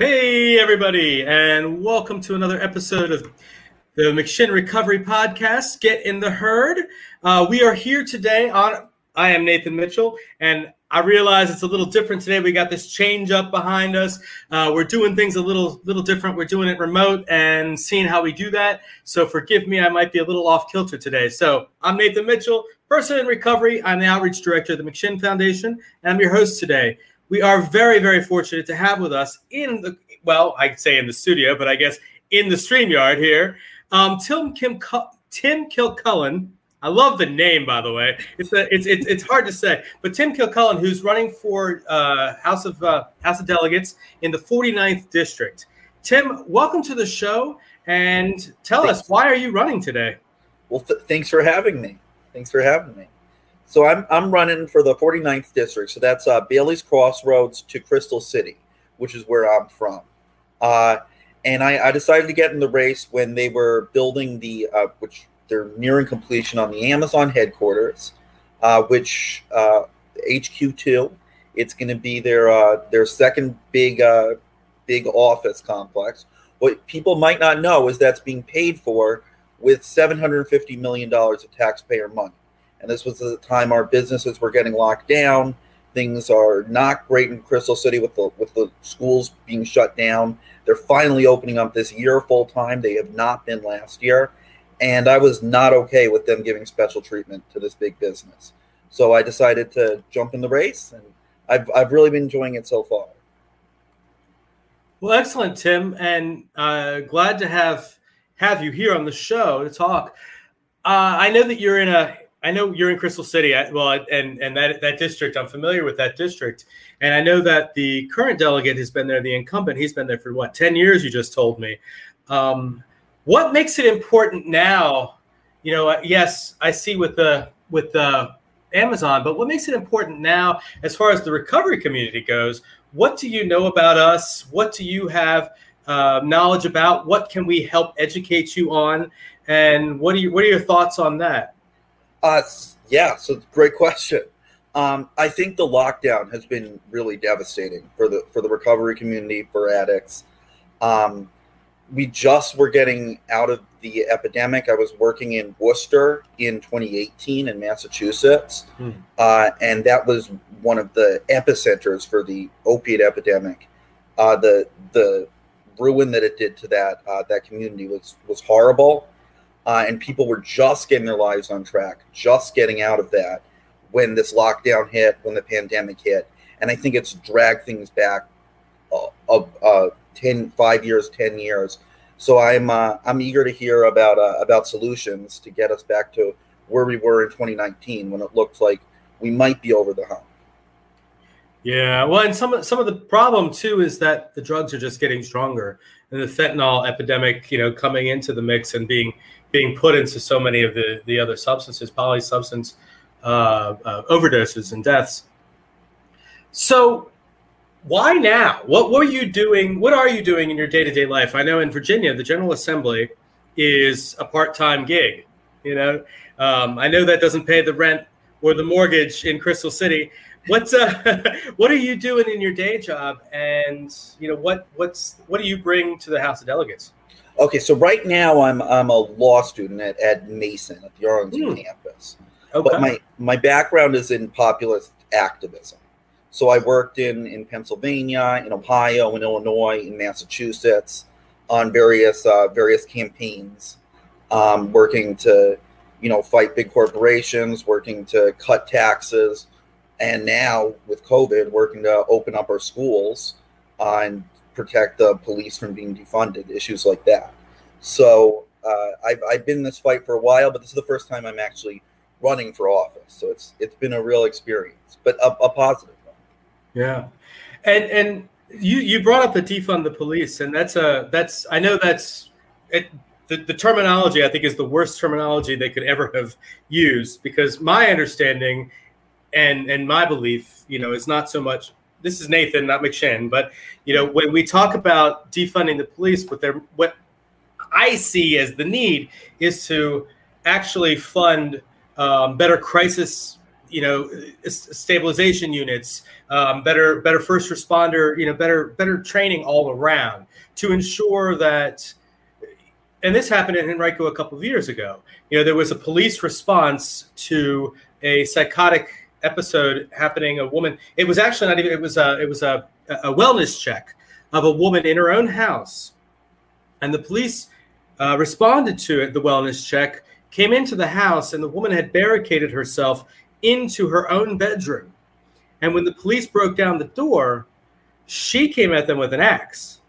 Hey, everybody, and welcome to another episode of the McShin Recovery Podcast. Get in the herd. Uh, we are here today on. I am Nathan Mitchell, and I realize it's a little different today. We got this change up behind us. Uh, we're doing things a little little different. We're doing it remote and seeing how we do that. So forgive me, I might be a little off kilter today. So I'm Nathan Mitchell, person in recovery. I'm the outreach director of the McShin Foundation, and I'm your host today we are very, very fortunate to have with us in the well, I'd say in the studio, but I guess in the StreamYard here, um, Tim Kim Tim Kilcullen. I love the name, by the way. It's a, it's, it's it's hard to say, but Tim Kilcullen, who's running for uh, House of uh, House of Delegates in the 49th district. Tim, welcome to the show, and tell thanks. us why are you running today? Well, th- thanks for having me. Thanks for having me. So I'm I'm running for the 49th district. So that's uh, Bailey's Crossroads to Crystal City, which is where I'm from. Uh, and I, I, decided to get in the race when they were building the uh, which they're nearing completion on the Amazon headquarters, uh, which HQ2. Uh, it's going to be their uh, their second big big office complex. What people might not know is that's being paid for with 750 million dollars of taxpayer money. And this was the time our businesses were getting locked down. Things are not great in Crystal City with the with the schools being shut down. They're finally opening up this year full time. They have not been last year. And I was not okay with them giving special treatment to this big business. So I decided to jump in the race and I've, I've really been enjoying it so far. Well, excellent, Tim, and uh, glad to have have you here on the show to talk. Uh, I know that you're in a I know you're in Crystal City. well, and and that that district, I'm familiar with that district, and I know that the current delegate has been there. The incumbent, he's been there for what ten years? You just told me. Um, what makes it important now? You know, yes, I see with the with the Amazon, but what makes it important now, as far as the recovery community goes? What do you know about us? What do you have uh, knowledge about? What can we help educate you on? And what are you, what are your thoughts on that? Uh, yeah, so great question. Um, I think the lockdown has been really devastating for the for the recovery community for addicts. Um, we just were getting out of the epidemic. I was working in Worcester in 2018 in Massachusetts, hmm. uh, and that was one of the epicenters for the opiate epidemic. Uh, the the ruin that it did to that uh, that community was was horrible uh, and people were just getting their lives on track, just getting out of that when this lockdown hit, when the pandemic hit. And I think it's dragged things back uh, uh, 10, five years, 10 years. So I'm uh, I'm eager to hear about uh, about solutions to get us back to where we were in 2019 when it looked like we might be over the hump. Yeah, well, and some some of the problem too is that the drugs are just getting stronger, and the fentanyl epidemic, you know, coming into the mix and being being put into so many of the, the other substances, polysubstance uh, uh, overdoses and deaths. So, why now? What, are you doing? What are you doing in your day to day life? I know in Virginia, the General Assembly is a part time gig. You know, um, I know that doesn't pay the rent or the mortgage in Crystal City. What's uh, what are you doing in your day job? And you know, what what's what do you bring to the House of Delegates? Okay, so right now I'm I'm a law student at, at Mason at the Arlington mm. campus. Okay. But my my background is in populist activism. So I worked in in Pennsylvania, in Ohio, in Illinois, in Massachusetts on various uh, various campaigns, um, working to you know fight big corporations, working to cut taxes, and now with COVID, working to open up our schools uh, and protect the police from being defunded, issues like that. So uh, I've, I've been in this fight for a while, but this is the first time I'm actually running for office. So it's it's been a real experience, but a, a positive one. Yeah, and and you you brought up the defund the police, and that's a that's I know that's it. The, the terminology I think is the worst terminology they could ever have used because my understanding and and my belief, you know, is not so much this is Nathan, not McShin, but you know, when we talk about defunding the police, what they're what I see as the need is to actually fund um, better crisis you know stabilization units, um, better better first responder, you know better better training all around to ensure that. And this happened in Henrico a couple of years ago. You know, there was a police response to a psychotic episode happening. A woman. It was actually not even. It was a. It was a, a wellness check of a woman in her own house, and the police uh, responded to it. The wellness check came into the house, and the woman had barricaded herself into her own bedroom. And when the police broke down the door, she came at them with an axe,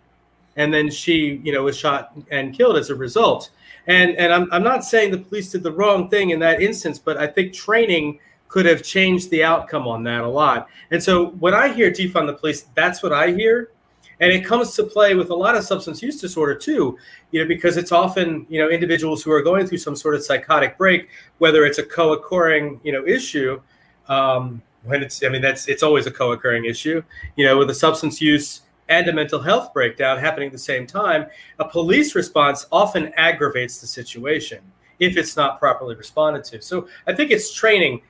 and then she, you know, was shot and killed as a result. And and I'm I'm not saying the police did the wrong thing in that instance, but I think training could have changed the outcome on that a lot. And so when I hear defund the police, that's what I hear. And it comes to play with a lot of substance use disorder too, you know, because it's often, you know, individuals who are going through some sort of psychotic break, whether it's a co-occurring, you know, issue, um, when it's, I mean, that's, it's always a co-occurring issue, you know, with a substance use and a mental health breakdown happening at the same time, a police response often aggravates the situation if it's not properly responded to. So I think it's training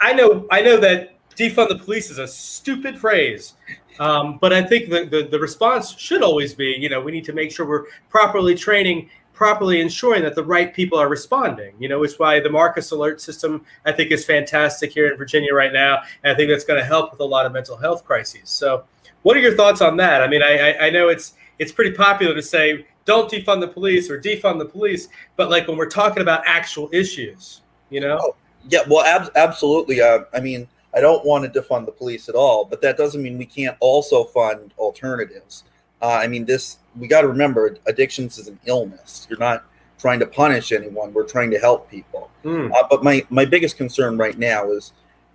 I know I know that defund the police is a stupid phrase, um, but I think the, the, the response should always be, you know, we need to make sure we're properly training, properly ensuring that the right people are responding. You know, which why the Marcus alert system I think is fantastic here in Virginia right now, and I think that's going to help with a lot of mental health crises. So, what are your thoughts on that? I mean, I, I, I know it's it's pretty popular to say don't defund the police or defund the police, but like when we're talking about actual issues, you know. Oh yeah, well, ab- absolutely. Uh, I mean, I don't want to defund the police at all, but that doesn't mean we can't also fund alternatives. Uh, I mean, this we got to remember, addictions is an illness. You're not trying to punish anyone. We're trying to help people. Mm. Uh, but my my biggest concern right now is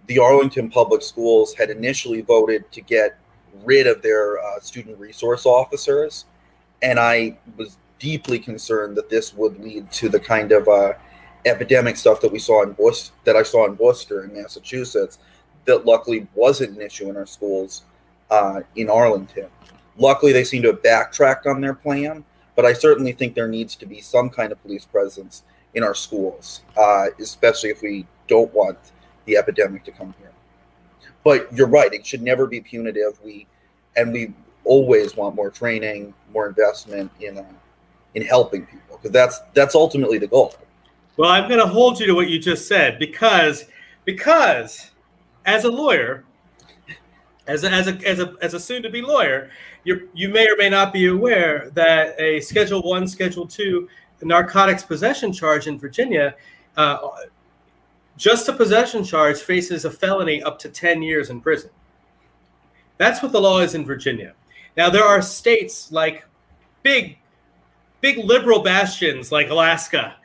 the Arlington Public Schools had initially voted to get rid of their uh, student resource officers, and I was deeply concerned that this would lead to the kind of uh, epidemic stuff that we saw in Worcester, that I saw in Worcester in Massachusetts, that luckily wasn't an issue in our schools uh, in Arlington. Luckily, they seem to have backtracked on their plan, but I certainly think there needs to be some kind of police presence in our schools, uh, especially if we don't want the epidemic to come here. But you're right; it should never be punitive. We and we always want more training, more investment in uh, in helping people because that's that's ultimately the goal. Well, I'm going to hold you to what you just said because because as a lawyer, as a, as a, as a, as a soon to be lawyer, you you may or may not be aware that a Schedule One, Schedule Two narcotics possession charge in Virginia, uh, just a possession charge faces a felony up to ten years in prison. That's what the law is in Virginia. Now there are states like big, big liberal bastions like Alaska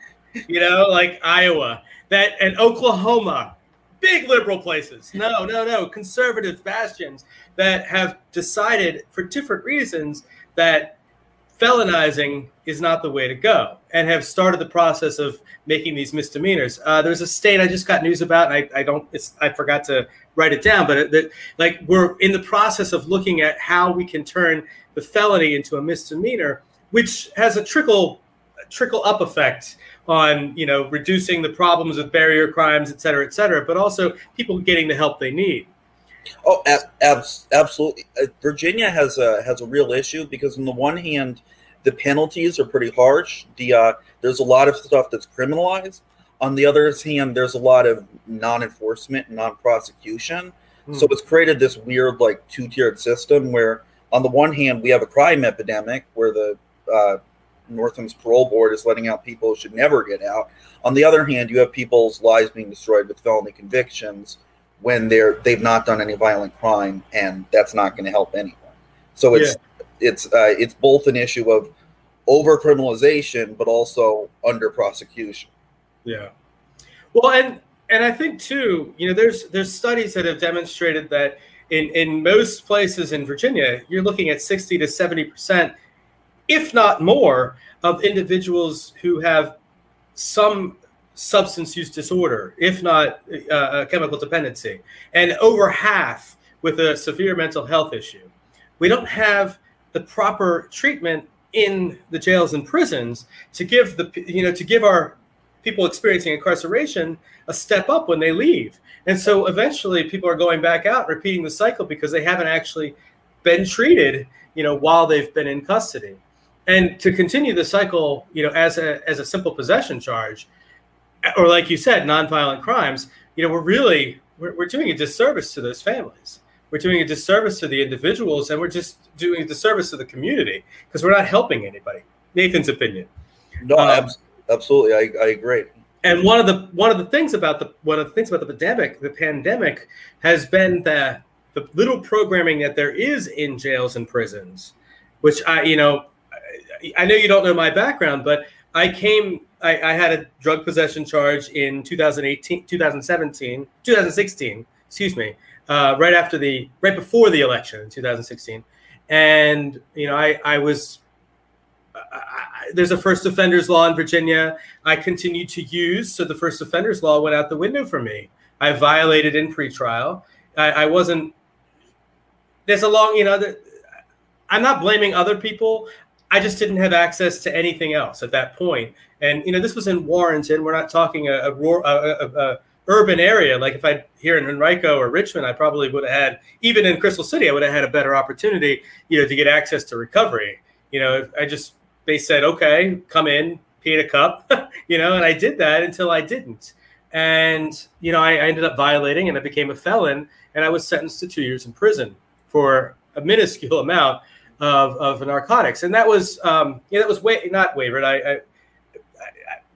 you know, like Iowa, that and Oklahoma, big liberal places. No, no, no, conservative bastions that have decided for different reasons that felonizing is not the way to go and have started the process of making these misdemeanors. Uh, there's a state I just got news about, and I, I don't, I forgot to write it down, but that like we're in the process of looking at how we can turn the felony into a misdemeanor, which has a trickle trickle up effect on you know reducing the problems with barrier crimes, et cetera, et cetera, but also people getting the help they need. Oh, ab- absolutely. Uh, Virginia has a has a real issue because on the one hand, the penalties are pretty harsh. The uh, there's a lot of stuff that's criminalized. On the other hand, there's a lot of non-enforcement and non-prosecution. Hmm. So it's created this weird like two-tiered system where, on the one hand, we have a crime epidemic where the uh, Northam's parole board is letting out people who should never get out. On the other hand, you have people's lives being destroyed with felony convictions when they're they've not done any violent crime, and that's not going to help anyone. So it's yeah. it's uh, it's both an issue of over criminalization, but also under prosecution. Yeah. Well, and and I think too, you know, there's there's studies that have demonstrated that in in most places in Virginia, you're looking at 60 to 70 percent if not more, of individuals who have some substance use disorder, if not uh, chemical dependency, and over half with a severe mental health issue. We don't have the proper treatment in the jails and prisons to give the you know to give our people experiencing incarceration a step up when they leave. And so eventually people are going back out, repeating the cycle because they haven't actually been treated, you know, while they've been in custody. And to continue the cycle, you know, as a as a simple possession charge, or like you said, nonviolent crimes, you know, we're really we're, we're doing a disservice to those families. We're doing a disservice to the individuals, and we're just doing a disservice to the community because we're not helping anybody. Nathan's opinion. No, um, absolutely, I, I agree. And one of the one of the things about the one of the things about the pandemic, the pandemic has been the the little programming that there is in jails and prisons, which I you know I know you don't know my background, but I came I, I had a drug possession charge in 2018, 2017, 2016, excuse me, uh, right after the right before the election in 2016, and you know I I was I, there's a first offenders law in Virginia. I continued to use, so the first offenders law went out the window for me. I violated in pretrial. I, I wasn't. There's a long, you know. I'm not blaming other people. I just didn't have access to anything else at that point. And you know, this was in Warrenton. We're not talking a, a, a, a urban area. Like if I here in Henrico or Richmond, I probably would have had even in Crystal City, I would have had a better opportunity, you know, to get access to recovery. You know, I just they said, okay, come in, paid a cup, you know, and I did that until I didn't. And, you know, I, I, ended up violating and I became a felon and I was sentenced to two years in prison for a minuscule amount of, of narcotics. And that was, um, yeah, that was way, not wavered. I, I,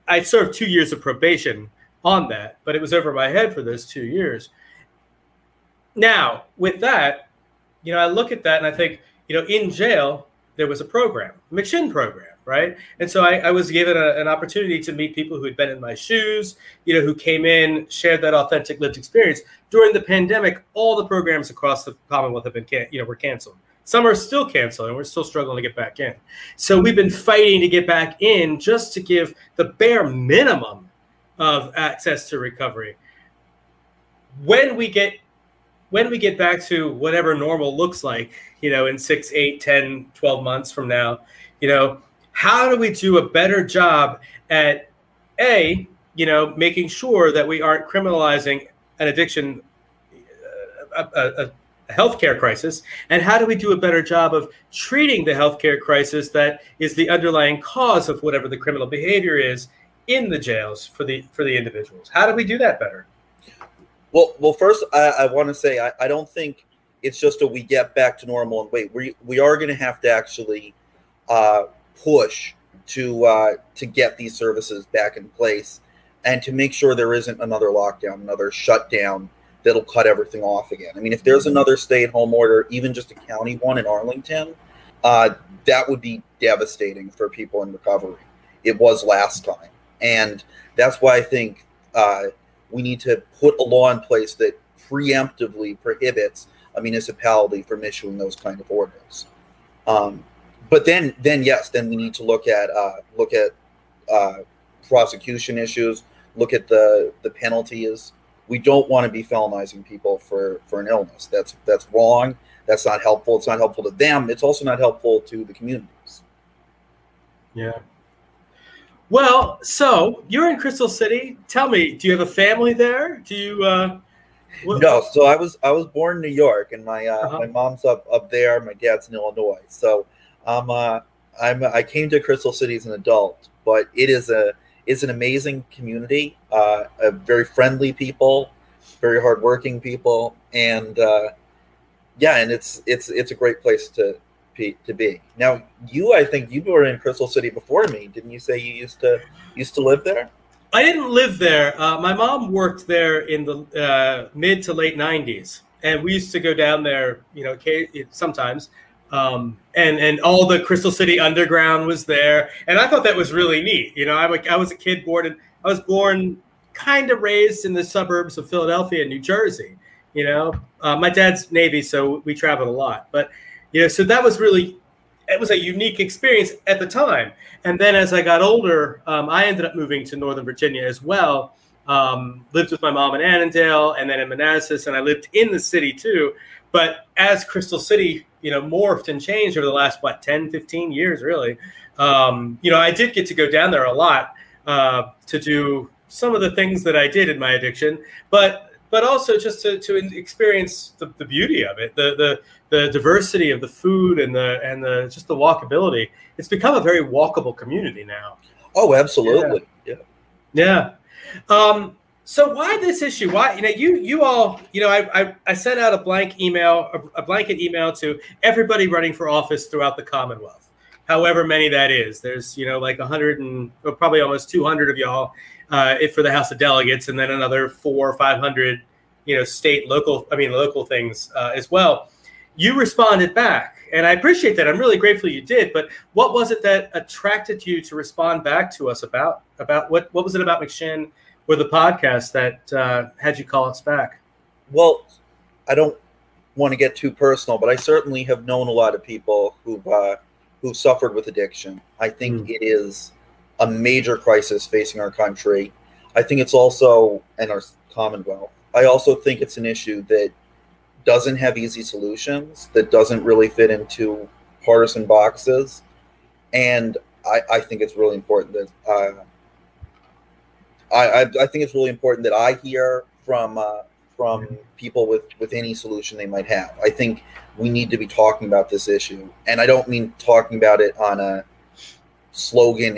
I, I served two years of probation on that, but it was over my head for those two years. Now, with that, you know, I look at that and I think, you know, in jail, there was a program, McShin program, right? And so I, I was given a, an opportunity to meet people who had been in my shoes, you know, who came in, shared that authentic lived experience. During the pandemic, all the programs across the Commonwealth have been, can- you know, were canceled. Some are still canceled, and we're still struggling to get back in. So we've been fighting to get back in just to give the bare minimum of access to recovery. When we get when we get back to whatever normal looks like, you know, in six, eight, 10, 12 months from now, you know, how do we do a better job at A, you know, making sure that we aren't criminalizing an addiction, uh, a, a, a healthcare crisis, and how do we do a better job of treating the healthcare crisis that is the underlying cause of whatever the criminal behavior is in the jails for the for the individuals? How do we do that better? Well, well, first I, I want to say I, I don't think it's just a we get back to normal and wait. We we are going to have to actually uh, push to uh, to get these services back in place and to make sure there isn't another lockdown, another shutdown that'll cut everything off again. I mean, if there's another stay-at-home order, even just a county one in Arlington, uh, that would be devastating for people in recovery. It was last time, and that's why I think uh, we need to put a law in place that preemptively prohibits a municipality from issuing those kind of orders. Um, but then, then yes, then we need to look at uh, look at uh, prosecution issues, look at the the penalties. We don't want to be felonizing people for for an illness. That's that's wrong. That's not helpful. It's not helpful to them. It's also not helpful to the communities. Yeah. Well, so you're in Crystal City. Tell me, do you have a family there? Do you? Uh, what? No. So I was I was born in New York, and my uh, uh-huh. my mom's up up there. My dad's in Illinois. So I'm uh, I'm I came to Crystal City as an adult, but it is a is an amazing community. Uh, very friendly people, very hardworking people, and uh, yeah, and it's it's it's a great place to to be. Now, you, I think you were in Crystal City before me. Didn't you say you used to used to live there? I didn't live there. Uh, my mom worked there in the uh, mid to late '90s, and we used to go down there. You know, sometimes. Um, and and all the Crystal City Underground was there, and I thought that was really neat. You know, a, I was a kid born in I was born kind of raised in the suburbs of Philadelphia and New Jersey. You know, uh, my dad's Navy, so we traveled a lot, but you know, so that was really it was a unique experience at the time. And then as I got older, um, I ended up moving to Northern Virginia as well. Um, lived with my mom in Annandale and then in Manassas, and I lived in the city too. But as Crystal City, you know, morphed and changed over the last, what, 10, 15 years, really, um, you know, I did get to go down there a lot. uh, to do some of the things that I did in my addiction, but but also just to, to experience the, the beauty of it, the, the the diversity of the food and the and the just the walkability. It's become a very walkable community now. Oh, absolutely. Yeah. Yeah. yeah. Um, so why this issue? Why you know you you all you know I I, I sent out a blank email a, a blanket email to everybody running for office throughout the Commonwealth, however many that is. There's you know like hundred and well, probably almost two hundred of y'all uh, if for the House of Delegates, and then another four or five hundred you know state local I mean local things uh, as well. You responded back, and I appreciate that. I'm really grateful you did. But what was it that attracted you to respond back to us about about what what was it about McShin? With a podcast that uh, had you call us back? Well, I don't want to get too personal, but I certainly have known a lot of people who've uh, who suffered with addiction. I think mm. it is a major crisis facing our country. I think it's also in our Commonwealth. I also think it's an issue that doesn't have easy solutions, that doesn't really fit into partisan boxes, and I, I think it's really important that uh, I, I, I think it's really important that I hear from uh, from people with with any solution they might have. I think we need to be talking about this issue, and I don't mean talking about it on a slogan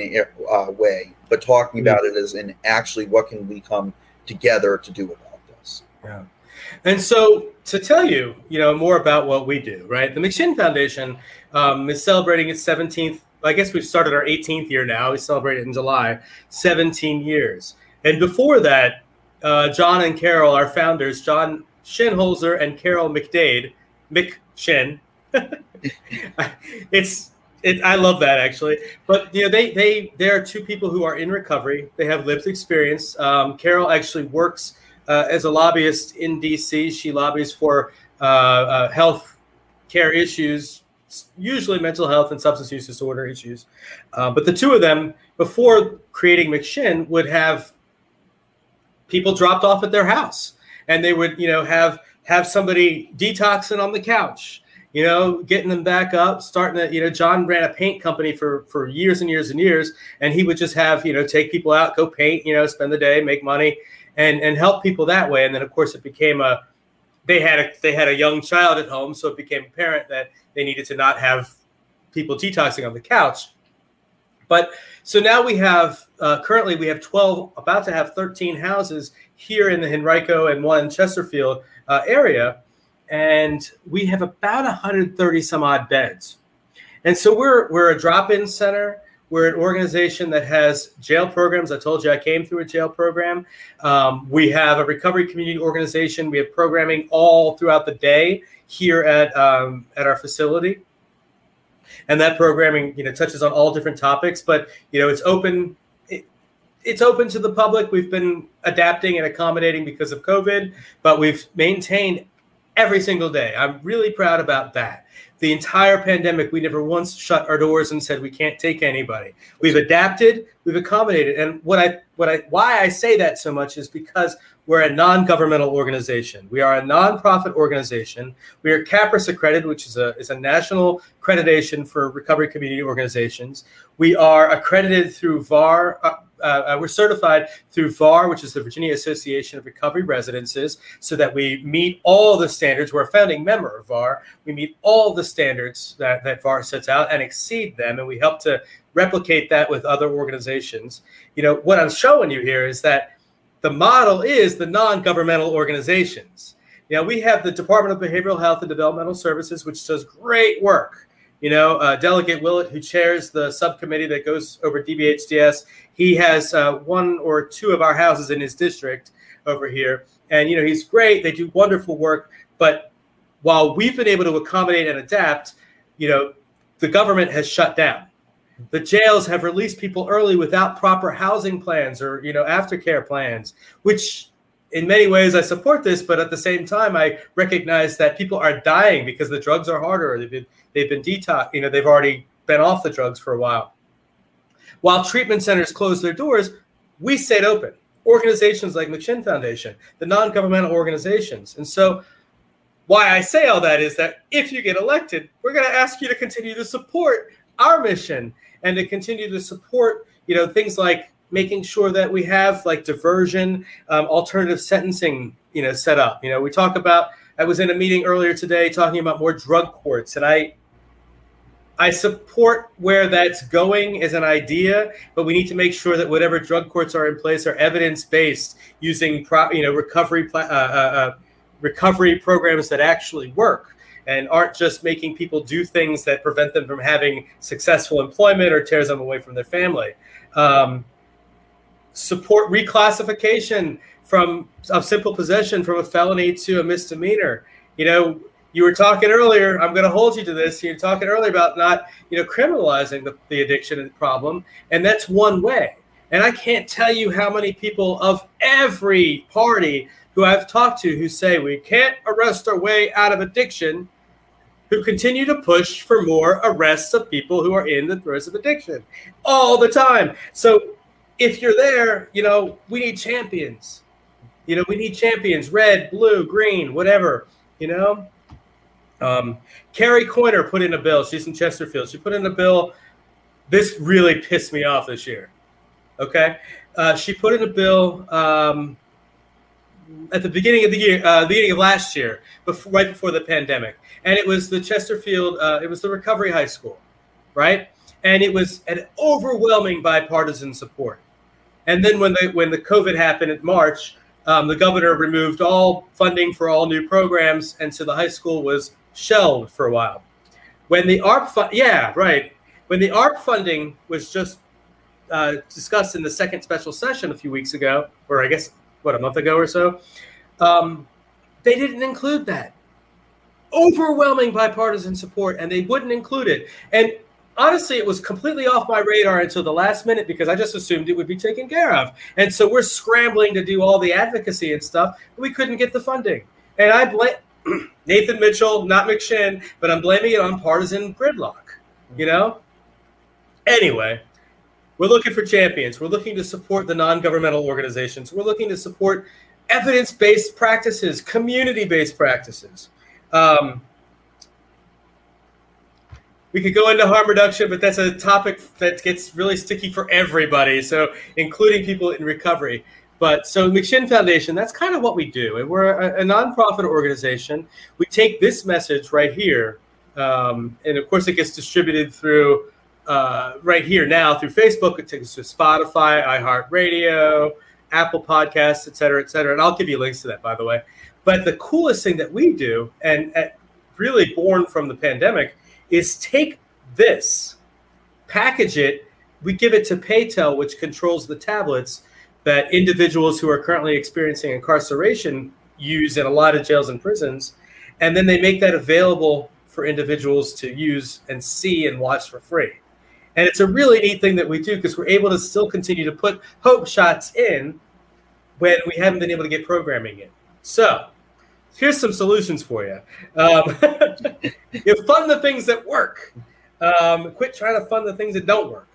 uh, way, but talking about it as in actually what can we come together to do about this. Yeah. And so to tell you, you know, more about what we do, right? The McShin Foundation um, is celebrating its 17th. I guess we've started our 18th year now. We celebrated in July, 17 years. And before that, uh, John and Carol, our founders, John Shinholser and Carol McDaid, McShin. it's it, I love that actually. But you know, they they they are two people who are in recovery. They have lived experience. Um, Carol actually works uh, as a lobbyist in DC. She lobbies for uh, uh, health care issues, usually mental health and substance use disorder issues. Uh, but the two of them, before creating McShin, would have people dropped off at their house and they would you know have have somebody detoxing on the couch you know getting them back up starting to you know john ran a paint company for for years and years and years and he would just have you know take people out go paint you know spend the day make money and and help people that way and then of course it became a they had a they had a young child at home so it became apparent that they needed to not have people detoxing on the couch. But so now we have uh, currently we have 12, about to have 13 houses here in the Henrico and one in Chesterfield uh, area, and we have about 130 some odd beds. And so we're we're a drop-in center. We're an organization that has jail programs. I told you I came through a jail program. Um, we have a recovery community organization. We have programming all throughout the day here at um, at our facility and that programming you know touches on all different topics but you know it's open it, it's open to the public. We've been adapting and accommodating because of covid but we've maintained every single day. I'm really proud about that. The entire pandemic we never once shut our doors and said we can't take anybody. We've adapted we've accommodated. And what i what i why i say that so much is because we're a non-governmental organization. We are a nonprofit organization. We are CAPRSS accredited, which is a, is a national accreditation for recovery community organizations. We are accredited through VAR. Uh, uh, we're certified through VAR, which is the Virginia Association of Recovery Residences, so that we meet all the standards. We're a founding member of VAR. We meet all the standards that, that VAR sets out and exceed them, and we help to replicate that with other organizations. You know, what I'm showing you here is that the model is the non-governmental organizations. Know, we have the Department of Behavioral Health and Developmental Services, which does great work. You know, uh, Delegate Willett, who chairs the subcommittee that goes over DBHDS, he has uh, one or two of our houses in his district over here. And, you know, he's great. They do wonderful work. But while we've been able to accommodate and adapt, you know, the government has shut down the jails have released people early without proper housing plans or you know aftercare plans which in many ways i support this but at the same time i recognize that people are dying because the drugs are harder. They've been they've been detox you know they've already been off the drugs for a while. While treatment centers close their doors we stayed open. Organizations like mcshin foundation the non-governmental organizations. And so why i say all that is that if you get elected we're going to ask you to continue to support our mission and to continue to support, you know, things like making sure that we have like diversion, um, alternative sentencing, you know, set up. You know, we talk about. I was in a meeting earlier today talking about more drug courts, and I I support where that's going as an idea, but we need to make sure that whatever drug courts are in place are evidence based, using pro, you know recovery uh, uh, uh, recovery programs that actually work and aren't just making people do things that prevent them from having successful employment or tears them away from their family. Um, support reclassification from of simple possession from a felony to a misdemeanor. You know, you were talking earlier. I'm going to hold you to this. You're talking earlier about not, you know, criminalizing the, the addiction problem, and that's one way. And I can't tell you how many people of every party who I've talked to who say we can't arrest our way out of addiction, who continue to push for more arrests of people who are in the throes of addiction all the time. So if you're there, you know, we need champions. You know, we need champions, red, blue, green, whatever, you know. Um, Carrie Coyner put in a bill. She's in Chesterfield. She put in a bill. This really pissed me off this year. Okay, uh, she put in a bill um, at the beginning of the year, uh, beginning of last year, before, right before the pandemic, and it was the Chesterfield. Uh, it was the Recovery High School, right? And it was an overwhelming bipartisan support. And then when the when the COVID happened in March, um, the governor removed all funding for all new programs, and so the high school was shelved for a while. When the ARP, fu- yeah, right. When the ARP funding was just uh, discussed in the second special session a few weeks ago, or I guess what a month ago or so, um, they didn't include that. Overwhelming bipartisan support, and they wouldn't include it. And honestly, it was completely off my radar until the last minute because I just assumed it would be taken care of. And so we're scrambling to do all the advocacy and stuff. But we couldn't get the funding. And I blame Nathan Mitchell, not McShin, but I'm blaming it on partisan gridlock. You know. Anyway, we're looking for champions. We're looking to support the non-governmental organizations. We're looking to support evidence-based practices, community-based practices. Um, we could go into harm reduction, but that's a topic that gets really sticky for everybody, so including people in recovery. But so McShin Foundation, that's kind of what we do. And we're a, a nonprofit organization. We take this message right here, um, and of course, it gets distributed through uh, right here now through Facebook. It takes us to Spotify, iHeartRadio, Apple Podcasts, et cetera, et cetera. And I'll give you links to that, by the way. But the coolest thing that we do, and, and really born from the pandemic, is take this, package it, we give it to Paytel, which controls the tablets that individuals who are currently experiencing incarceration use in a lot of jails and prisons. And then they make that available for individuals to use and see and watch for free. And it's a really neat thing that we do because we're able to still continue to put hope shots in when we haven't been able to get programming in. So here's some solutions for you. Um, you fund the things that work. Um, quit trying to fund the things that don't work.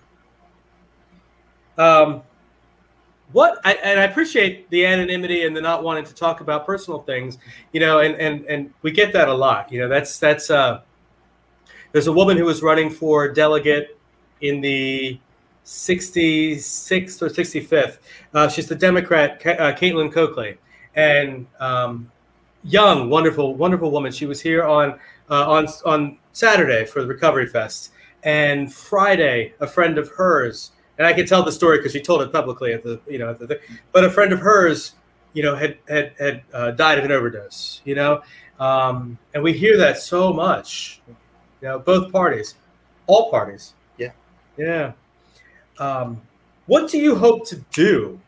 Um, what I, and I appreciate the anonymity and the not wanting to talk about personal things, you know, and and and we get that a lot. You know, that's that's uh, there's a woman who was running for delegate in the 66th or 65th. Uh, she's the Democrat, uh, Caitlin Coakley, and um, young, wonderful, wonderful woman. She was here on uh, on on Saturday for the Recovery Fest, and Friday, a friend of hers and I can tell the story because she told it publicly at the you know the but a friend of hers you know had had had uh, died of an overdose you know um, and we hear that so much you know both parties all parties yeah. Um, what do you hope to do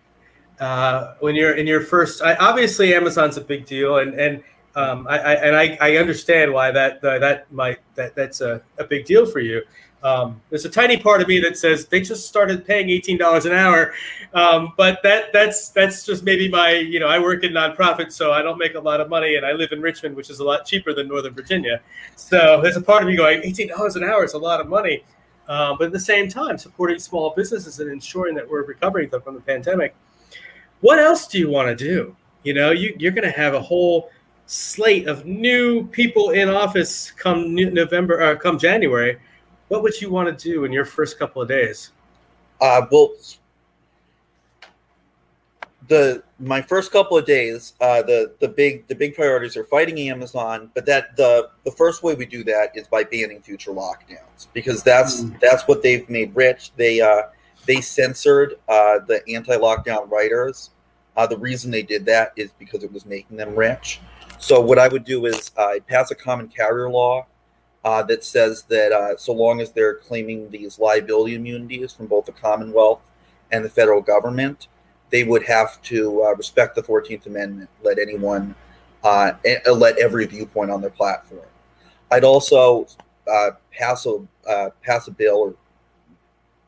uh, when you're in your first I, obviously Amazon's a big deal and and um, I, I, and I, I understand why that uh, that might that that's a, a big deal for you. Um, there's a tiny part of me that says they just started paying eighteen dollars an hour, um, but that that's that's just maybe my you know I work in nonprofit, so I don't make a lot of money, and I live in Richmond, which is a lot cheaper than Northern Virginia. So there's a part of me going eighteen dollars an hour is a lot of money, uh, but at the same time supporting small businesses and ensuring that we're recovering from the pandemic. What else do you want to do? You know, you, you're going to have a whole slate of new people in office come November, uh, come January what would you want to do in your first couple of days? Uh, well, the my first couple of days, uh, the the big the big priorities are fighting Amazon, but that the the first way we do that is by banning future lockdowns because that's mm. that's what they've made rich. They uh, they censored uh, the anti-lockdown writers. Uh, the reason they did that is because it was making them rich. So what I would do is uh, pass a common carrier law uh, that says that uh, so long as they're claiming these liability immunities from both the Commonwealth and the federal government, they would have to uh, respect the 14th Amendment, let anyone, uh, let every viewpoint on their platform. I'd also uh, pass a uh, pass a bill or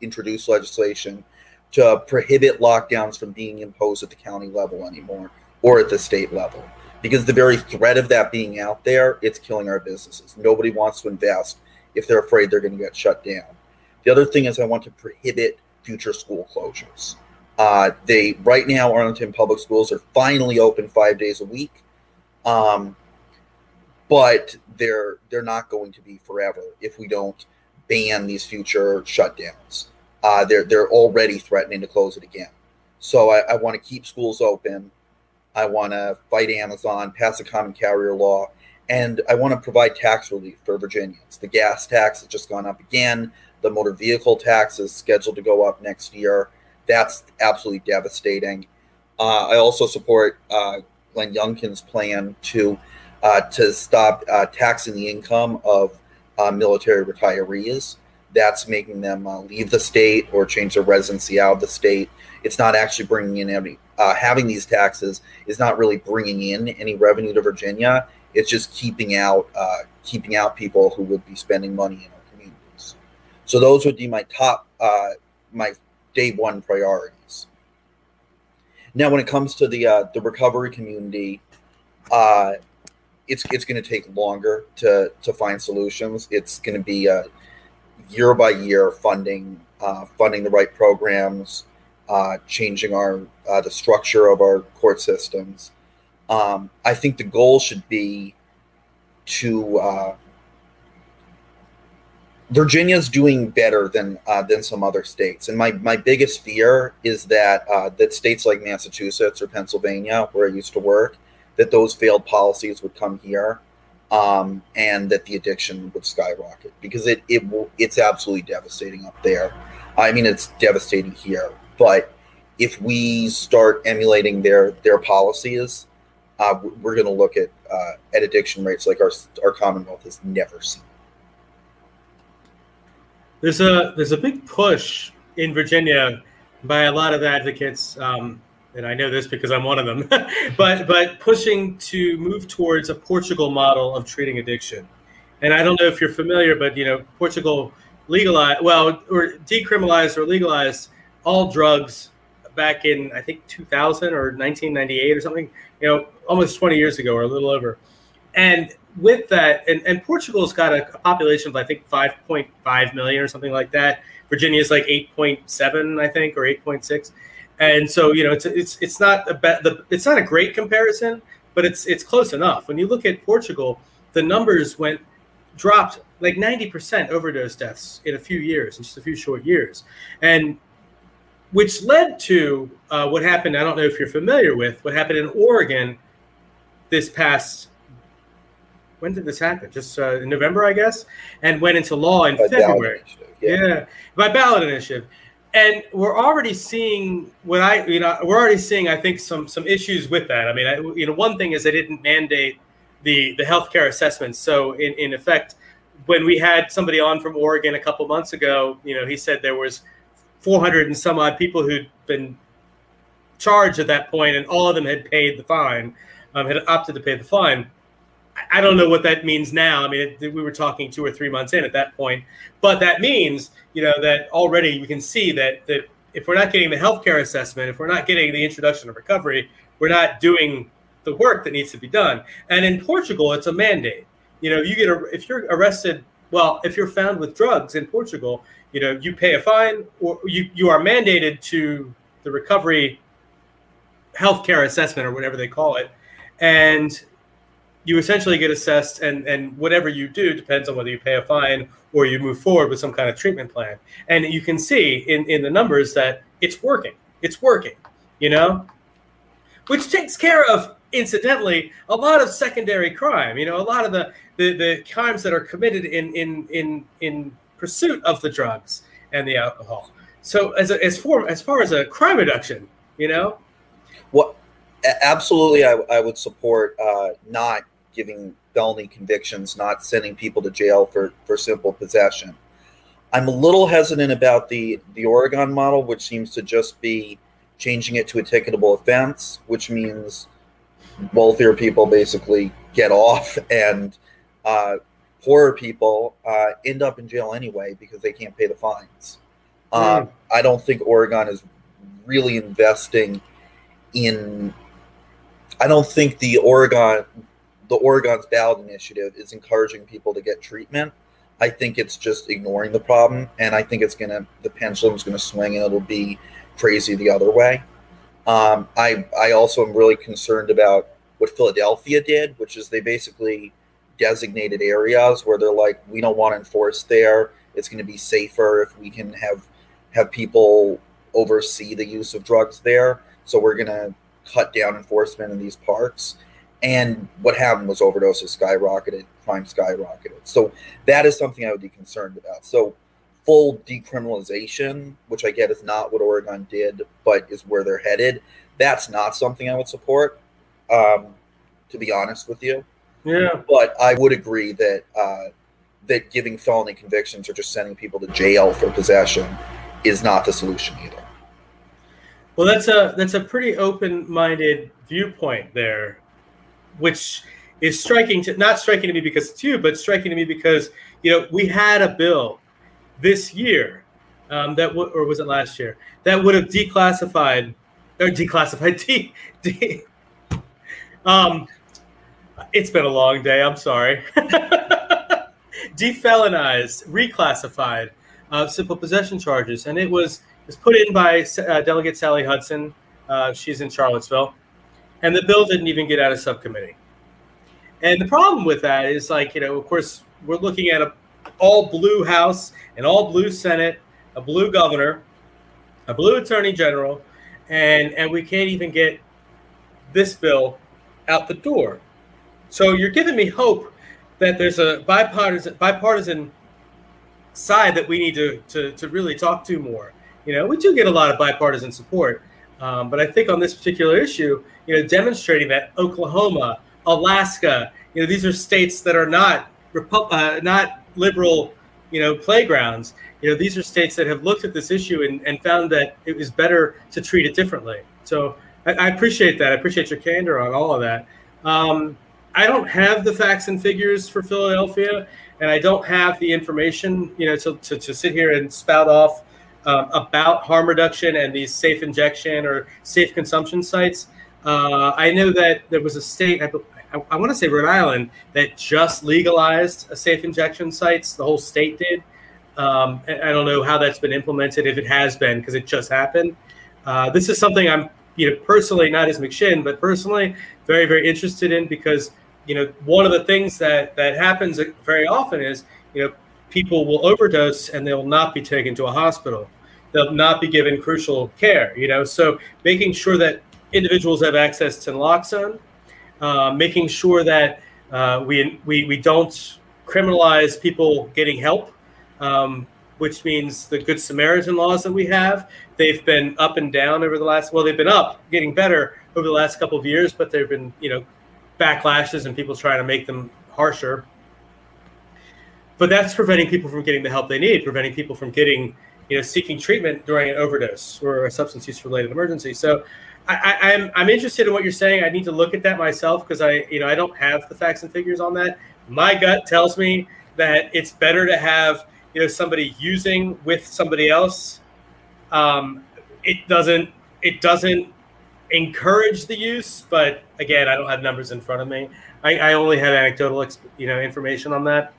introduce legislation to prohibit lockdowns from being imposed at the county level anymore or at the state level. Because the very threat of that being out there it's killing our businesses. Nobody wants to invest if they're afraid they're going to get shut down. The other thing is i want to prohibit future school closures uh, they right now Arlington public schools are finally open five days a week, um, but they're they're not going to be forever if we don't ban these future shutdowns. Uh, they're they're already threatening to close it again. So I, I want to keep schools open. I want to fight Amazon, pass a common carrier law, and I want to provide tax relief for Virginians. The gas tax has just gone up again. The motor vehicle tax is scheduled to go up next year that's absolutely devastating. Uh, I also support uh, Glenn Youngkin's plan to uh, to stop uh, taxing the income of uh, military retirees. That's making them uh, leave the state or change their residency out of the state. It's not actually bringing in any. having these taxes is not really bringing in any revenue to Virginia. It's just keeping out keeping out people who would be spending money in our communities. So those would be my top my day one priorities. Now, when it comes to the uh, the recovery community, uh, it's it's going to take longer to to find solutions. It's going to be a year by year funding, uh, funding the right programs, uh, changing our uh, the structure of our court systems. Um, I think the goal should be to uh, Virginia's doing better than uh, than some other states, and my, my biggest fear is that uh, that states like Massachusetts or Pennsylvania, where I used to work, that those failed policies would come here, um, and that the addiction would skyrocket because it it it's absolutely devastating up there. I mean, it's devastating here, but if we start emulating their their policies, uh, we're going to look at uh, at addiction rates like our our Commonwealth has never seen there's a there's a big push in Virginia by a lot of advocates, um, and I know this because I'm one of them. but but pushing to move towards a Portugal model of treating addiction, and I don't know if you're familiar, but you know Portugal legalized well or decriminalized or legalized all drugs back in I think 2000 or 1998 or something. You know, almost 20 years ago or a little over, and with that, and, and Portugal's got a, a population of I think 5.5 million or something like that. Virginia is like 8.7, I think, or 8.6. And so you know, it's it's it's not a be- the, it's not a great comparison, but it's it's close enough. When you look at Portugal, the numbers went dropped like 90% overdose deaths in a few years, in just a few short years, and which led to uh, what happened. I don't know if you're familiar with what happened in Oregon this past when did this happen? Just uh, in November, I guess, and went into law in by February. Yeah. yeah, by ballot initiative, and we're already seeing what I, you know, we're already seeing, I think, some some issues with that. I mean, I, you know, one thing is they didn't mandate the the healthcare assessments, so in in effect, when we had somebody on from Oregon a couple months ago, you know, he said there was 400 and some odd people who'd been charged at that point, and all of them had paid the fine, um, had opted to pay the fine. I don't know what that means now. I mean, it, we were talking two or three months in at that point, but that means you know that already we can see that that if we're not getting the healthcare assessment, if we're not getting the introduction of recovery, we're not doing the work that needs to be done. And in Portugal, it's a mandate. You know, you get a, if you're arrested, well, if you're found with drugs in Portugal, you know, you pay a fine or you you are mandated to the recovery healthcare assessment or whatever they call it, and you essentially get assessed and and whatever you do depends on whether you pay a fine or you move forward with some kind of treatment plan and you can see in in the numbers that it's working it's working you know which takes care of, incidentally, a lot of secondary crime. You know, a lot of the the, the crimes that are committed in in in in pursuit of the drugs and the alcohol. So as a, as for as far as a crime reduction, you know, what absolutely I, I would support uh, not giving felony convictions, not sending people to jail for for simple possession. I'm a little hesitant about the the Oregon model, which seems to just be changing it to a ticketable offense, which means wealthier people basically get off and uh, poorer people uh, end up in jail anyway because they can't pay the fines. Mm. I don't think Oregon is really investing in. I don't think the Oregon, the Oregon's ballot initiative is encouraging people to get treatment. I think it's just ignoring the problem, and I think it's gonna the pendulum's gonna swing, and it'll be crazy the other way. Um, I I also am really concerned about what Philadelphia did, which is they basically designated areas where they're like, we don't want to enforce there. It's going to be safer if we can have have people oversee the use of drugs there. So we're going to cut down enforcement in these parks. And what happened was overdoses skyrocketed, crime skyrocketed. So that is something I would be concerned about. So full decriminalization, which I get is not what Oregon did, but is where they're headed. That's not something I would support, um, to be honest with you. Yeah. But I would agree that uh, that giving felony convictions or just sending people to jail for possession is not the solution either. Well, that's a that's a pretty open-minded viewpoint there, which is striking to not striking to me because it's you, but striking to me because you know we had a bill this year um, that w- or was it last year that would have declassified or declassified de, de, um, it's been a long day. I'm sorry. Defelonized, reclassified uh, simple possession charges, and it was was put in by uh, Delegate Sally Hudson. Uh, she's in Charlottesville, and the bill didn't even get out of subcommittee. And the problem with that is, like you know, of course, we're looking at a all blue House, an all blue Senate, a blue governor, a blue Attorney General, and and we can't even get this bill out the door. So you're giving me hope that there's a bipartisan bipartisan side that we need to, to, to really talk to more. You know, we do get a lot of bipartisan support, um, but I think on this particular issue, you know, demonstrating that Oklahoma, Alaska, you know, these are states that are not Repu- uh, not liberal, you know, playgrounds. You know, these are states that have looked at this issue and, and found that it was better to treat it differently. So I, I appreciate that. I appreciate your candor on all of that. Um, I don't have the facts and figures for Philadelphia, and I don't have the information, you know, to, to, to sit here and spout off um, about harm reduction and these safe injection or safe consumption sites. Uh, I know that there was a state, I, I, I want to say Rhode Island, that just legalized safe injection sites. The whole state did. Um, I don't know how that's been implemented, if it has been, because it just happened. Uh, this is something I'm, you know, personally not as McShin, but personally very, very interested in because you know, one of the things that that happens very often is, you know, people will overdose and they will not be taken to a hospital. They'll not be given crucial care. You know, so making sure that individuals have access to naloxone, uh, making sure that uh, we, we we don't criminalize people getting help, um, which means the Good Samaritan laws that we have. They've been up and down over the last. Well, they've been up, getting better over the last couple of years, but they've been you know backlashes and people trying to make them harsher. But that's preventing people from getting the help they need, preventing people from getting, you know, seeking treatment during an overdose or a substance use related emergency. So I, am I'm, I'm interested in what you're saying. I need to look at that myself because I, you know, I don't have the facts and figures on that. My gut tells me that it's better to have, you know, somebody using with somebody else. Um, it doesn't, it doesn't encourage the use, but again, I don't have numbers in front of me. I, I only have anecdotal, you know, information on that.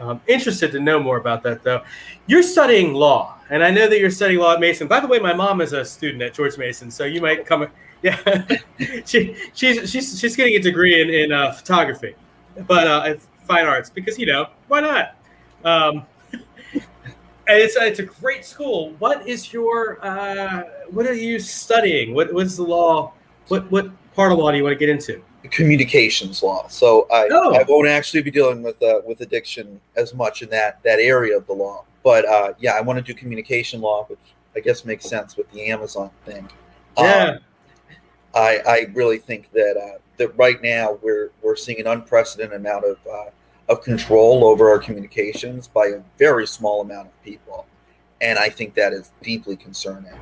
I'm interested to know more about that, though. You're studying law, and I know that you're studying law at Mason. By the way, my mom is a student at George Mason, so you might come. Yeah, she, she's she's she's getting a degree in in uh, photography, but uh, fine arts because you know why not. Um, and it's it's a great school. What is your uh, what are you studying? What what's the law What what part of law do you want to get into? Communications law. So I, Oh. I won't actually be dealing with uh, with addiction as much in that that area of the law. But uh, yeah, I want to do communication law, which I guess makes sense with the Amazon thing. Um, Yeah. I, I really think that uh, that right now we're we're seeing an unprecedented amount of uh, of control over our communications by a very small amount of people, and I think that is deeply concerning.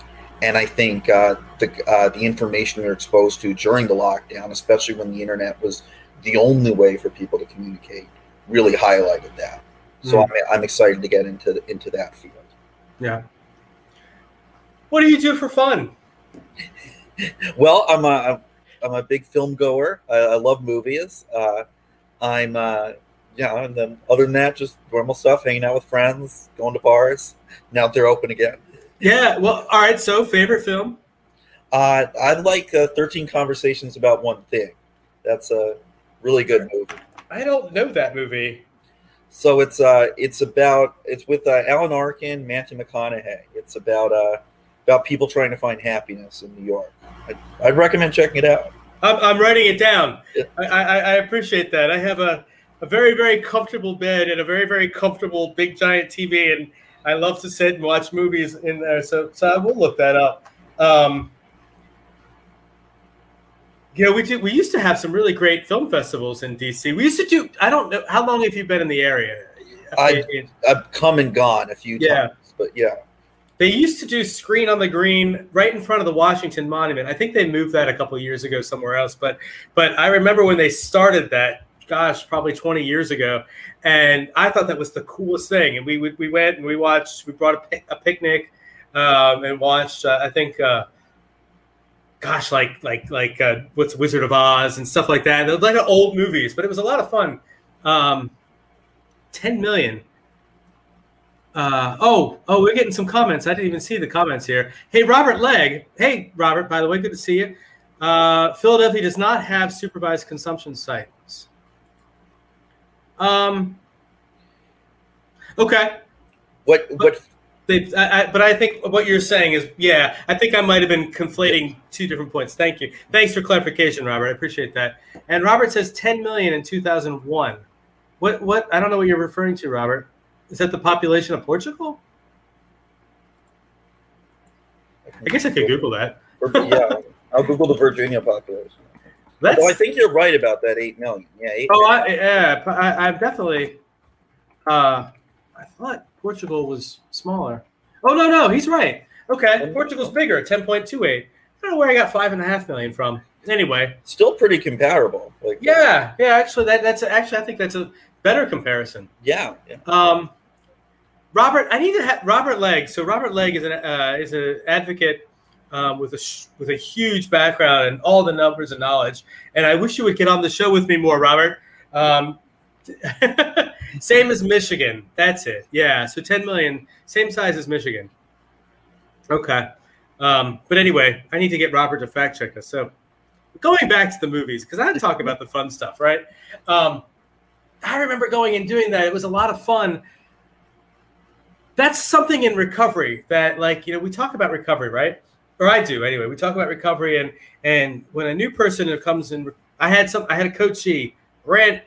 And I think uh, the uh, the information we were exposed to during the lockdown, especially when the internet was the only way for people to communicate, really highlighted that. So Mm. I'm, I'm excited to get into into that field. Yeah. What do you do for fun? Well, I'm a I'm a big film goer. I, I love movies. Uh, I'm uh, yeah, and then other than that, just normal stuff, hanging out with friends, going to bars. Now that they're open again. Yeah. Well, all right. So, favorite film? Uh, I like uh, Thirteen Conversations About One Thing. That's a really good movie. I don't know that movie. So it's uh, it's about it's with uh, Alan Arkin, Matthew McConaughey. It's about uh, about people trying to find happiness in New York. I, I'd recommend checking it out. I'm, I'm writing it down. Yeah. I, I, I appreciate that. I have a, a very, very comfortable bed and a very, very comfortable big giant TV, and I love to sit and watch movies in there. So, so I will look that up. Um, know, we do. We used to have some really great film festivals in DC. We used to do. I don't know how long have you been in the area? I- I've come and gone a few Yeah. times, but yeah. They used to do Screen on the Green right in front of the Washington Monument. I think they moved that a couple years ago somewhere else, but but I remember when they started that. Gosh, probably 20 years ago, and I thought that was the coolest thing. And we we, we went and we watched. We brought a, a picnic um, and watched. Uh, I think, uh, gosh, like like like uh, what's Wizard of Oz and stuff like that. Like old movies, but it was a lot of fun. Um, 10 million. Uh, oh, oh, we're getting some comments. I didn't even see the comments here. Hey, Robert Legg. Hey, Robert, by the way, good to see you. Uh, Philadelphia does not have supervised consumption sites. Um, okay. What what They, I, I, but I think what you're saying is, yeah, I think I might have been conflating two different points. Thank you. Thanks for clarification, Robert. I appreciate that. And Robert says 10 million in 2001. What? What? I don't know what you're referring to, Robert. Is that the population of Portugal? I guess I could Google that. yeah, I'll Google the Virginia population. That's, Well, I think you're right about that eight million. Yeah, eight. oh, million. I, yeah, I, I'm definitely. Uh, I thought Portugal was smaller. Oh no, no, he's right. Okay, Portugal's bigger, 10.28. I don't know where I got five and a half million from. Anyway, still pretty comparable. Like yeah, yeah. Actually, that that's actually I think that's a better comparison. yeah, yeah. Um, Robert, I need to have Robert Legg. So Robert Legg is an uh, is an advocate um, with a with a huge background and all the numbers and knowledge. And I wish you would get on the show with me more, Robert. Um, same as Michigan. That's it. Yeah. So 10 million, same size as Michigan. Okay. Um, but anyway, I need to get Robert to fact check us. So going back to the movies, because I talk about the fun stuff, right? Um, I remember going and doing that. It was a lot of fun. That's something in recovery that, like, you know, we talk about recovery, right? Or I do anyway. We talk about recovery, and and when a new person comes in, I had some. I had a coachee ran,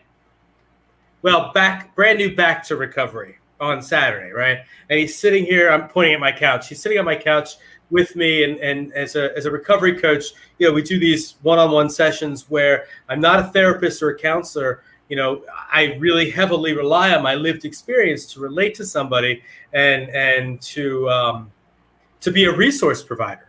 well, back brand new back to recovery on Saturday, right? And he's sitting here. I'm pointing at my couch. He's sitting on my couch with me, and and as a as a recovery coach, you know, we do these one-on-one sessions where I'm not a therapist or a counselor you know i really heavily rely on my lived experience to relate to somebody and and to um, to be a resource provider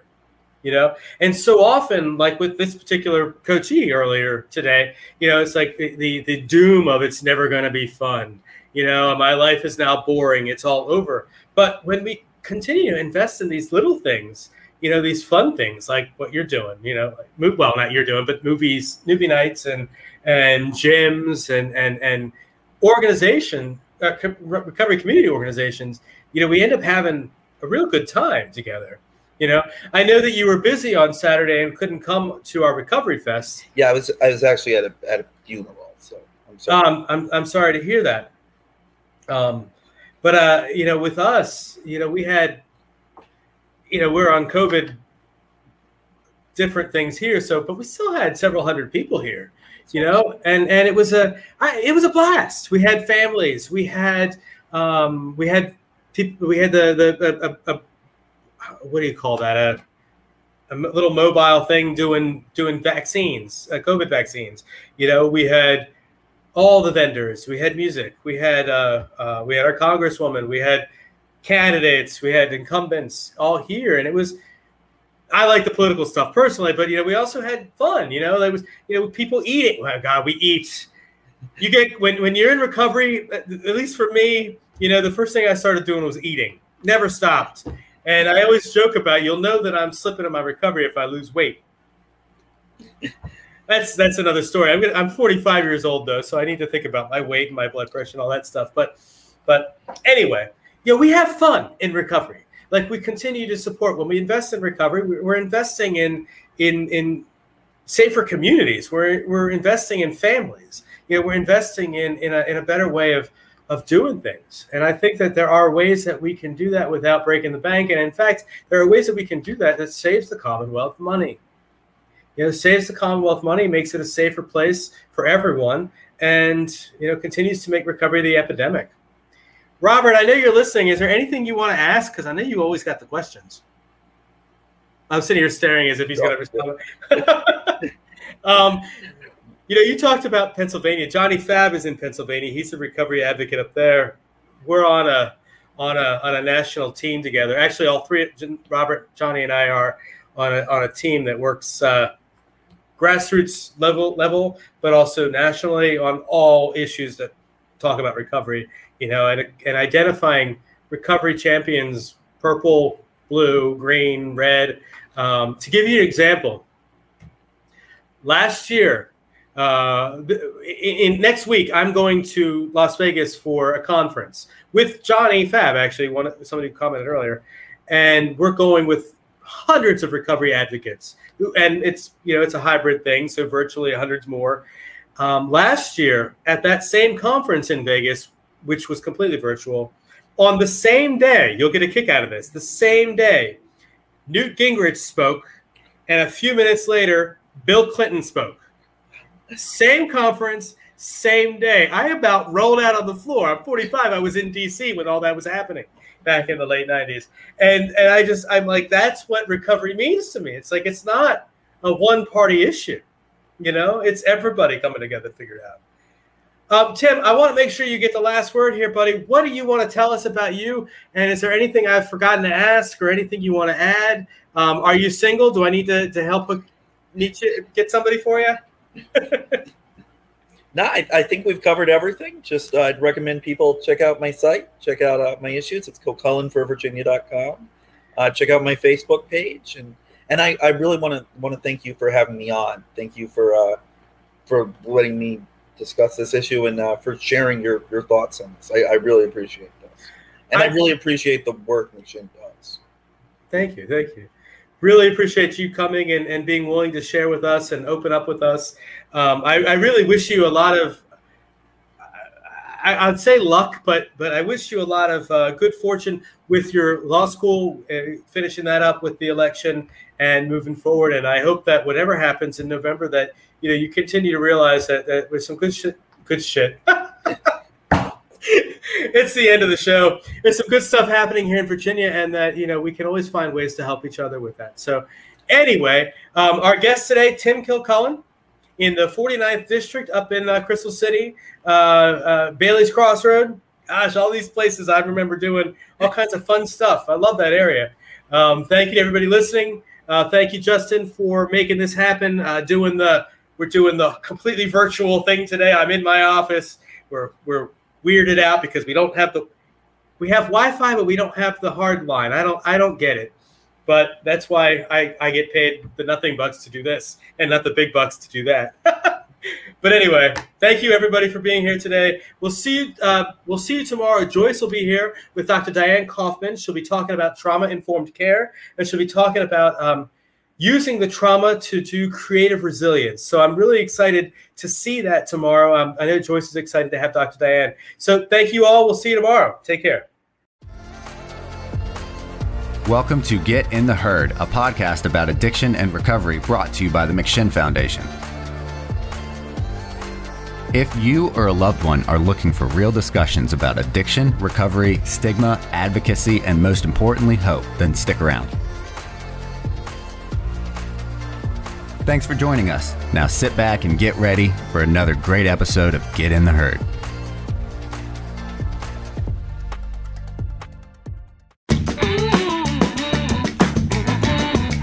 you know? And so often like with this particular coachee earlier today you know it's like the the, the doom of it's never going to be fun. You know my life is now boring it's all over. But when we continue to invest in these little things you know these fun things like what you're doing you know well not you're doing but movies movie nights and and gyms and and and organization uh, co- recovery community organizations you know we end up having a real good time together you know i know that you were busy on saturday and couldn't come to our recovery fest Yeah, I was I was actually at a at a funeral, so I'm sorry. um, I'm, I'm sorry to hear that um, but uh, you know with us you know we had you know we're on covid different things here. So, but we still had several hundred people here, you know, and and it was a I, it was a blast. We had families. We had um, we had people. We had the the a, a, a, what do you call that a a little mobile thing doing doing vaccines, uh, COVID vaccines. You know, we had all the vendors. We had music. We had uh, uh, we had our congresswoman. We had candidates. We had incumbents all here, and it was. I like the political stuff personally, but you know, we also had fun. You know, there was you know people eating. Oh God, we eat. You get when when you're in recovery. At least for me, you know, the first thing I started doing was eating. Never stopped. And I always joke about you'll know that I'm slipping in my recovery if I lose weight. that's that's another story. I'm gonna, I'm 45 years old though, so I need to think about my weight and my blood pressure and all that stuff. But but anyway, you know, we have fun in recovery. Like we continue to support when we invest in recovery, we're investing in in in safer communities. We're we're investing in families. You know, we're investing in in a in a better way of of doing things. And I think that there are ways that we can do that without breaking the bank. And in fact, there are ways that we can do that that saves the Commonwealth money. You know, saves the Commonwealth money, makes it a safer place for everyone, and you know, continues to make recovery the epidemic. Robert, I know you're listening. Is there anything you want to ask? Because I know you always got the questions. I'm sitting here staring as if he's going to respond. um, you know, you talked about Pennsylvania. Johnny Fab is in Pennsylvania. He's a recovery advocate up there. We're on a on a on a national team together. Actually, all three, Robert, Johnny, and I are on a on a team that works uh, grassroots level level, but also nationally on all issues that talk about recovery. You know, and and identifying recovery champions, purple, blue, green, red. Um, to give you an example, last year uh, in, in, next week, I'm going to Las Vegas for a conference with Johnny Fab, actually, one somebody who commented earlier, and we're going with hundreds of recovery advocates, and it's you know it's a hybrid thing, so virtually hundreds more. Um, last year at that same conference in Vegas, which was completely virtual, on the same day, you'll get a kick out of this. The same day, Newt Gingrich spoke, and a few minutes later, Bill Clinton spoke same conference, same day. I about rolled out on the floor. I'm 45. I was in DC when all that was happening back in the late 90s. And and I just I'm like that's what recovery means to me. It's like it's not a one party issue. You know, it's everybody coming together to figure it out. Um, Tim, I want to make sure you get the last word here, buddy. What do you want to tell us about you? And is there anything I've forgotten to ask or anything you want to add? Um, are you single? Do I need to, to help get somebody for you? no, I, I, think we've covered everything. Just uh, I'd recommend people check out my site, check out uh, my issues. It's kilcullenforvirginia.com. Uh, check out my Facebook page, and and I, I really want to want to thank you for having me on. Thank you for uh, for letting me discuss this issue and uh, for sharing your, your thoughts on this. I, I really appreciate this, and I, I really appreciate the work McShin does. Thank you, thank you really appreciate you coming and, and being willing to share with us and open up with us. Um, I, I, really wish you a lot of, I, would say luck, but but I wish you a lot of uh, good fortune with your law school, uh, finishing that up with the election and moving forward. And I hope that whatever happens in November, that you know you continue to realize that, that with some good shit, good shit. it's the end of the show. There's some good stuff happening here in Virginia, and that you know we can always find ways to help each other with that. So, anyway, um, our guest today, Tim Kilcullen, in the 49th district up in uh, Crystal City, uh, uh, Bailey's Crossroad. Gosh, all these places I remember doing all kinds of fun stuff. I love that area. Um, thank you to everybody listening. Uh, thank you, Justin, for making this happen. Uh, doing the we're doing the completely virtual thing today. I'm in my office. We're we're weirded out because we don't have the we have Wi-Fi, but we don't have the hard line. I don't I don't get it. But that's why I, I get paid the nothing bucks to do this and not the big bucks to do that. but anyway, thank you everybody for being here today. We'll see you. Uh, we'll see you tomorrow. Joyce will be here with Dr. Diane Kaufman. She'll be talking about trauma informed care, and she'll be talking about um, using the trauma to do creative resilience. So I'm really excited to see that tomorrow. Um, I know Joyce is excited to have Dr. Diane. So thank you all. We'll see you tomorrow. Take care. Welcome to Get in the Herd, a podcast about addiction and recovery brought to you by the McShin Foundation. If you or a loved one are looking for real discussions about addiction, recovery, stigma, advocacy, and most importantly, hope, then stick around. Thanks for joining us. Now sit back and get ready for another great episode of Get in the Herd.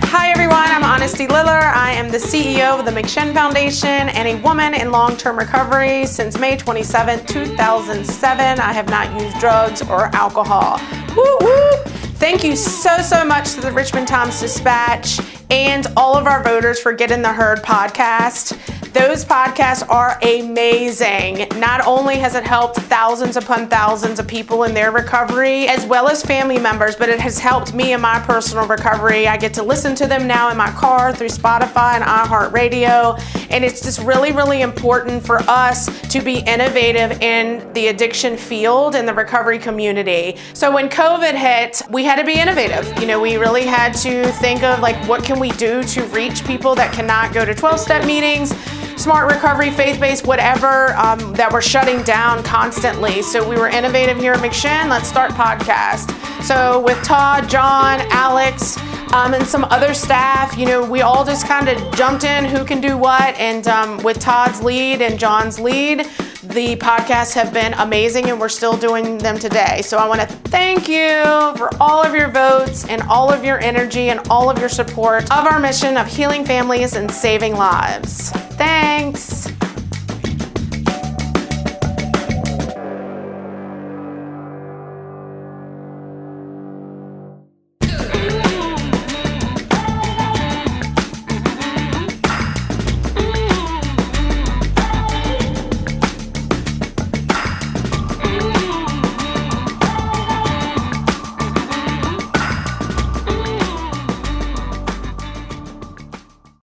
Hi everyone, I'm Honesty Liller. I am the CEO of the McShin Foundation and a woman in long-term recovery since May 27, 2007. I have not used drugs or alcohol. Woo woo! Thank you so, so much to the Richmond Times Dispatch and all of our voters for Get in the Herd podcast. Those podcasts are amazing. Not only has it helped thousands upon thousands of people in their recovery, as well as family members, but it has helped me in my personal recovery. I get to listen to them now in my car through Spotify and iHeartRadio. And it's just really, really important for us to be innovative in the addiction field and the recovery community. So when COVID hit, we had to be innovative. You know, we really had to think of like, what can we do to reach people that cannot go to 12 step meetings? Smart recovery, faith based, whatever, um, that we're shutting down constantly. So we were innovative here at McShin. Let's start podcast. So with Todd, John, Alex, um, and some other staff, you know, we all just kind of jumped in who can do what. And um, with Todd's lead and John's lead, the podcasts have been amazing and we're still doing them today. So I want to thank you for all of your votes and all of your energy and all of your support of our mission of healing families and saving lives. Thanks.